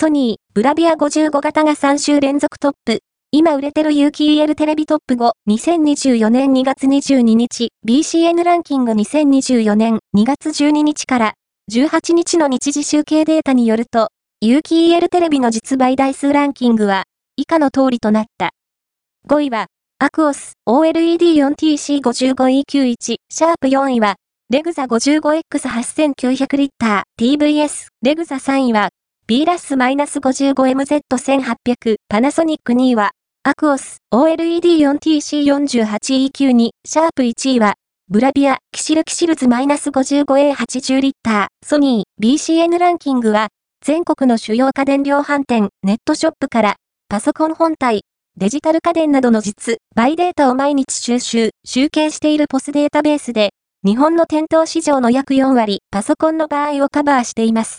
ソニー、ブラビア55型が3週連続トップ。今売れてる有機 EL テレビトップ5、2024年2月22日、BCN ランキング2024年2月12日から18日の日時集計データによると、有機 EL テレビの実売台数ランキングは以下の通りとなった。5位は、アクオス OLED4TC55EQ1、シャープ4位は、レグザ 55X8900 リッター TVS、レグザ3位は、ビエラ TH-55MZ1800 パナソニック2位は、アクオス OLED 4T-C48EQ2 シャープ1位は、ブラビア XR XRJ-55A80L ソニー BCN ランキングは、全国の主要家電量販店ネットショップからパソコン本体、デジタル家電などの実売データを毎日収集、集計している POS データベースで、日本の店頭市場の約4割、パソコンの場合をカバーしています。